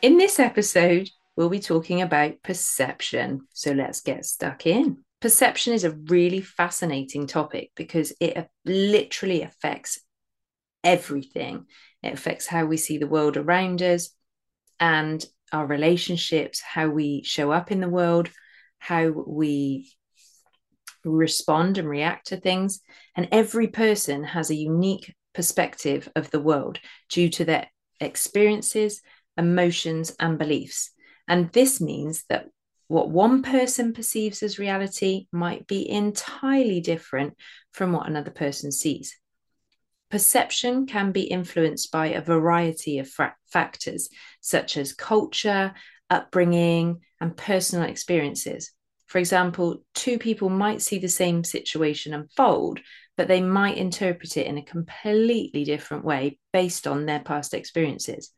In this episode, we'll be talking about perception. So let's get stuck in. Perception is a really fascinating topic because it literally affects everything. It affects how we see the world around us and our relationships, how we show up in the world, how we respond and react to things. And every person has a unique perspective of the world due to their experiences, emotions, and beliefs. And this means that what one person perceives as reality might be entirely different from what another person sees. Perception can be influenced by a variety of fra- factors, such as culture, upbringing, and personal experiences. For example, two people might see the same situation unfold, but they might interpret it in a completely different way based on their past experiences.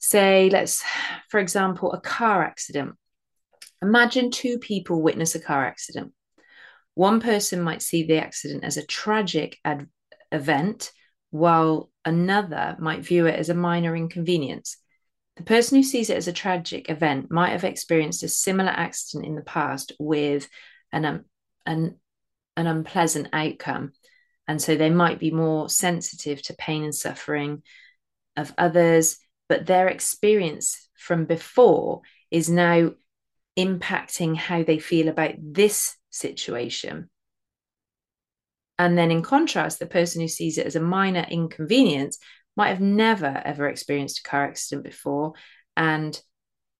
Say, let's, for example, a car accident. Imagine two people witness a car accident. One person might see the accident as a tragic ad- event, while another might view it as a minor inconvenience. The person who sees it as a tragic event might have experienced a similar accident in the past with an, um, an, an unpleasant outcome. And so they might be more sensitive to pain and suffering of others, but their experience from before is now impacting how they feel about this situation. And then, in contrast, the person who sees it as a minor inconvenience might have never ever experienced a car accident before. And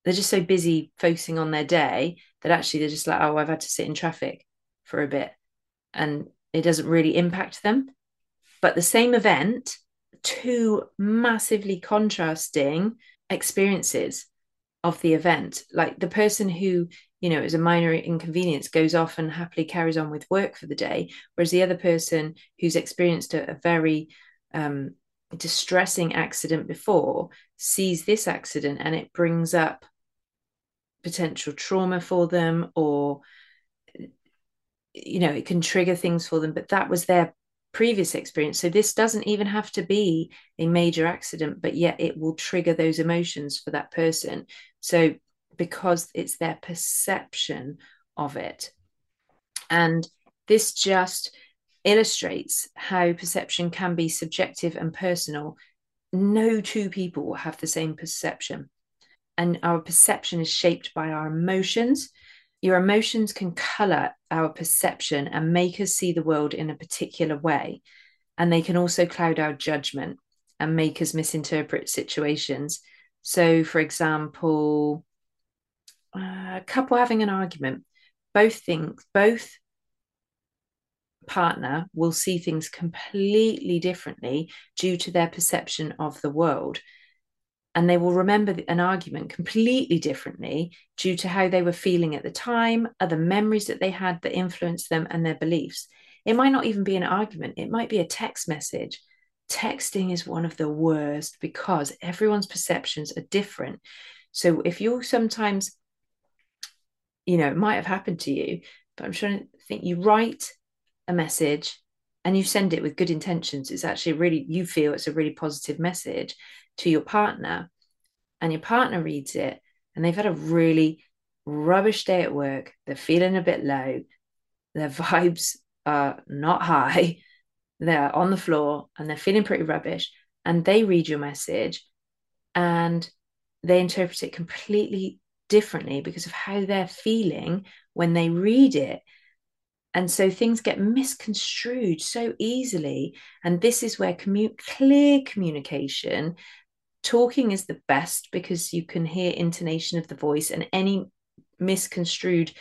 they're just so busy focusing on their day that actually they're just like, oh, I've had to sit in traffic for a bit. And it doesn't really impact them. But the same event, two massively contrasting experiences of the event. Like the person who you know, is a minor inconvenience, goes off and happily carries on with work for the day. Whereas the other person who's experienced a, a very um, distressing accident before sees this accident and it brings up potential trauma for them or you know it can trigger things for them but that was their previous experience so this doesn't even have to be a major accident but yet it will trigger those emotions for that person so because it's their perception of it. And this just illustrates how perception can be subjective and personal. No two people will have the same perception. And our perception is shaped by our emotions. Your emotions can color our perception and make us see the world in a particular way. And they can also cloud our judgment and make us misinterpret situations. So, for example, uh, a couple having an argument, both think both partner will see things completely differently due to their perception of the world. And they will remember an argument completely differently due to how they were feeling at the time, other memories that they had that influenced them, and their beliefs. It might not even be an argument, it might be a text message. Texting is one of the worst because everyone's perceptions are different. So if you're sometimes you know, it might have happened to you, but I'm trying to think you write a message and you send it with good intentions. It's actually really, you feel it's a really positive message to your partner, and your partner reads it and they've had a really rubbish day at work. They're feeling a bit low. Their vibes are not high. They're on the floor and they're feeling pretty rubbish. And they read your message and they interpret it completely differently because of how they're feeling when they read it. And so things get misconstrued so easily. And this is where commu- clear communication, talking is the best because you can hear intonation of the voice and any misconstrued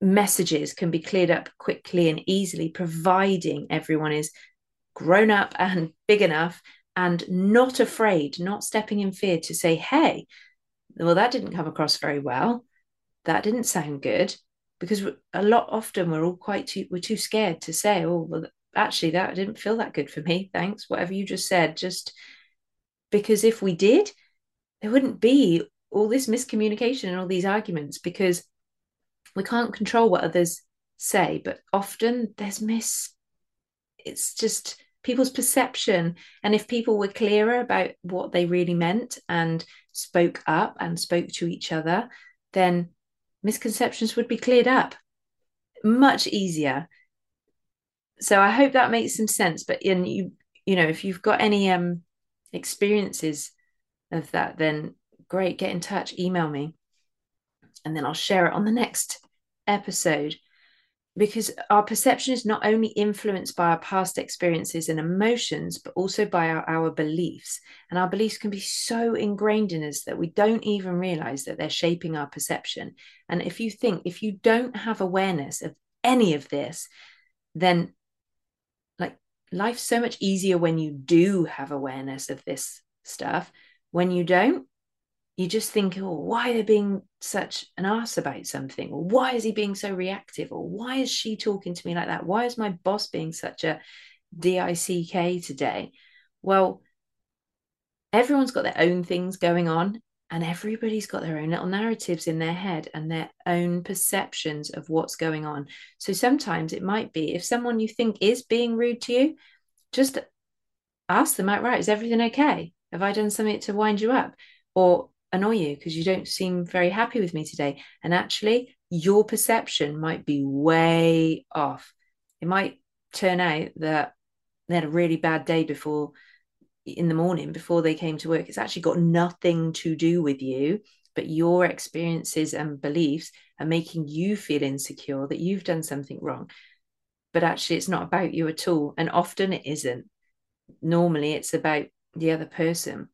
messages can be cleared up quickly and easily, providing everyone is grown up and big enough and not afraid, not stepping in fear to say, hey, well, that didn't come across very well. That didn't sound good because a lot often we're all quite too we're too scared to say, oh, well, actually that didn't feel that good for me. Thanks, whatever you just said. Just because if we did, there wouldn't be all this miscommunication and all these arguments because we can't control what others say, but often there's miss. It's just people's perception and if people were clearer about what they really meant and spoke up and spoke to each other, then misconceptions would be cleared up much easier. So I hope that makes some sense. But in you, you know, if you've got any um experiences of that, then great, get in touch, email me, and then I'll share it on the next episode because our perception is not only influenced by our past experiences and emotions, but also by our, our, beliefs. And our beliefs can be so ingrained in us that we don't even realize that they're shaping our perception. And if you think, if you don't have awareness of any of this, then like life's so much easier when you do have awareness of this stuff. When you don't, you just think, oh, why are they being such an ass about something? Or why is he being so reactive? Or why is she talking to me like that? Why is my boss being such a DICK today? Well, everyone's got their own things going on, and everybody's got their own little narratives in their head and their own perceptions of what's going on. So sometimes it might be if someone you think is being rude to you, just ask them outright, is everything okay? Have I done something to wind you up? Or annoy you because you don't seem very happy with me today. And actually, your perception might be way off. It might turn out that they had a really bad day before in the morning before they came to work. It's actually got nothing to do with you, but your experiences and beliefs are making you feel insecure that you've done something wrong. But actually, it's not about you at all. And often it isn't. Normally, it's about the other person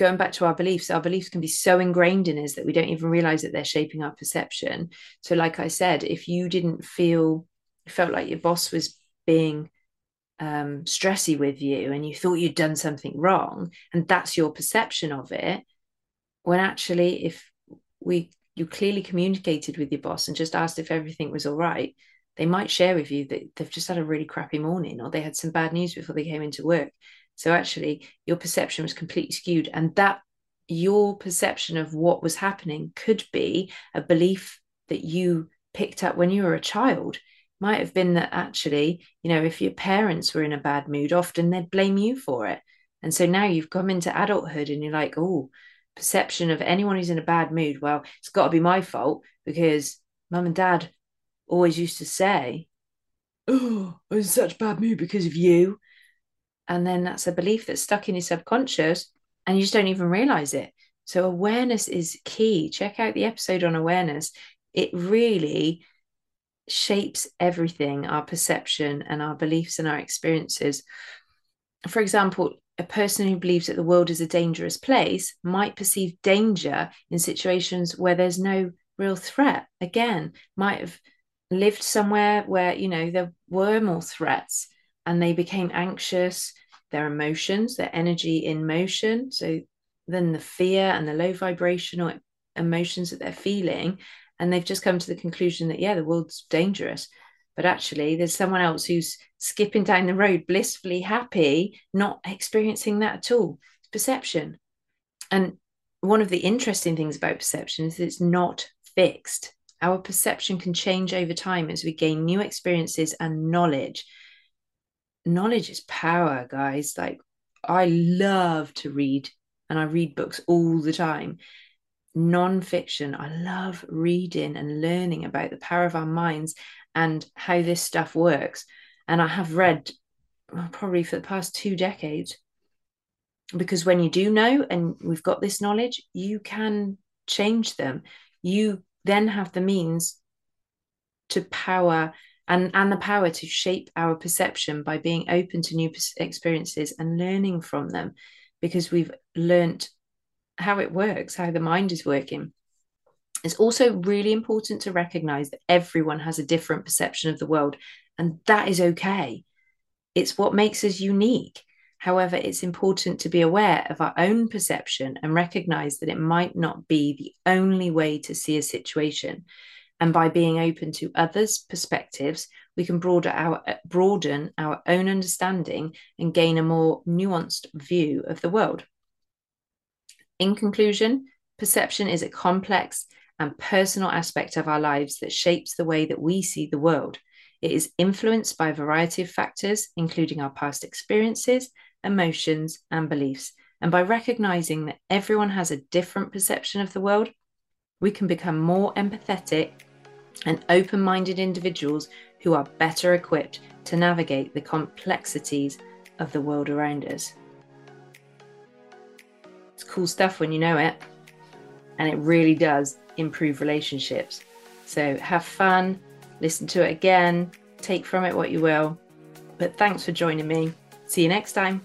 going back to our beliefs, our beliefs can be so ingrained in us that we don't even realize that they're shaping our perception. So, like I said, if you didn't feel felt like your boss was being um, stressy with you and you thought you'd done something wrong, and that's your perception of it, when actually, if we you clearly communicated with your boss and just asked if everything was all right, they might share with you that they've just had a really crappy morning or they had some bad news before they came into work so actually, your perception was completely skewed. And that your perception of what was happening could be a belief that you picked up when you were a child. Might have been that actually, you know, if your parents were in a bad mood, often they'd blame you for it. And so now you've come into adulthood and you're like, oh, perception of anyone who's in a bad mood. Well, it's got to be my fault because mum and dad always used to say, oh, I was in such a bad mood because of you and then that's a belief that's stuck in your subconscious and you just don't even realize it. So awareness is key. Check out the episode on awareness. It really shapes everything our perception and our beliefs and our experiences. For example a person who believes that the world is a dangerous place might perceive danger in situations where there's no real threat. Again might have lived somewhere where you know there were more threats and they became anxious their emotions, their energy in motion. So then the fear and the low vibrational emotions that they're feeling. And they've just come to the conclusion that, yeah, the world's dangerous. But actually, there's someone else who's skipping down the road, blissfully happy, not experiencing that at all. It's perception. And one of the interesting things about perception is it's not fixed. Our perception can change over time as we gain new experiences and knowledge knowledge is power, guys. Like, I love to read and I read books all the time. Non-fiction, I love reading and learning about the power of our minds and how this stuff works. And I have read probably for the past two decades because when you do know and we've got this knowledge, you can change them. You then have the means to power and and the power to shape our perception by being open to new experiences and learning from them because we've learned how it works how the mind is working. It's also really important to recognize that everyone has a different perception of the world and that is okay. It's what makes us unique. However, it's important to be aware of our own perception and recognize that it might not be the only way to see a situation. And by being open to others' perspectives, we can broaden our, broaden our own understanding and gain a more nuanced view of the world. In conclusion, perception is a complex and personal aspect of our lives that shapes the way that we see the world. It is influenced by a variety of factors, including our past experiences, emotions, and beliefs. And by recognizing that everyone has a different perception of the world, we can become more empathetic and open minded individuals who are better equipped to navigate the complexities of the world around us. It's cool stuff when you know it, and it really does improve relationships. So have fun, listen to it again, take from it what you will. But thanks for joining me. See you next time.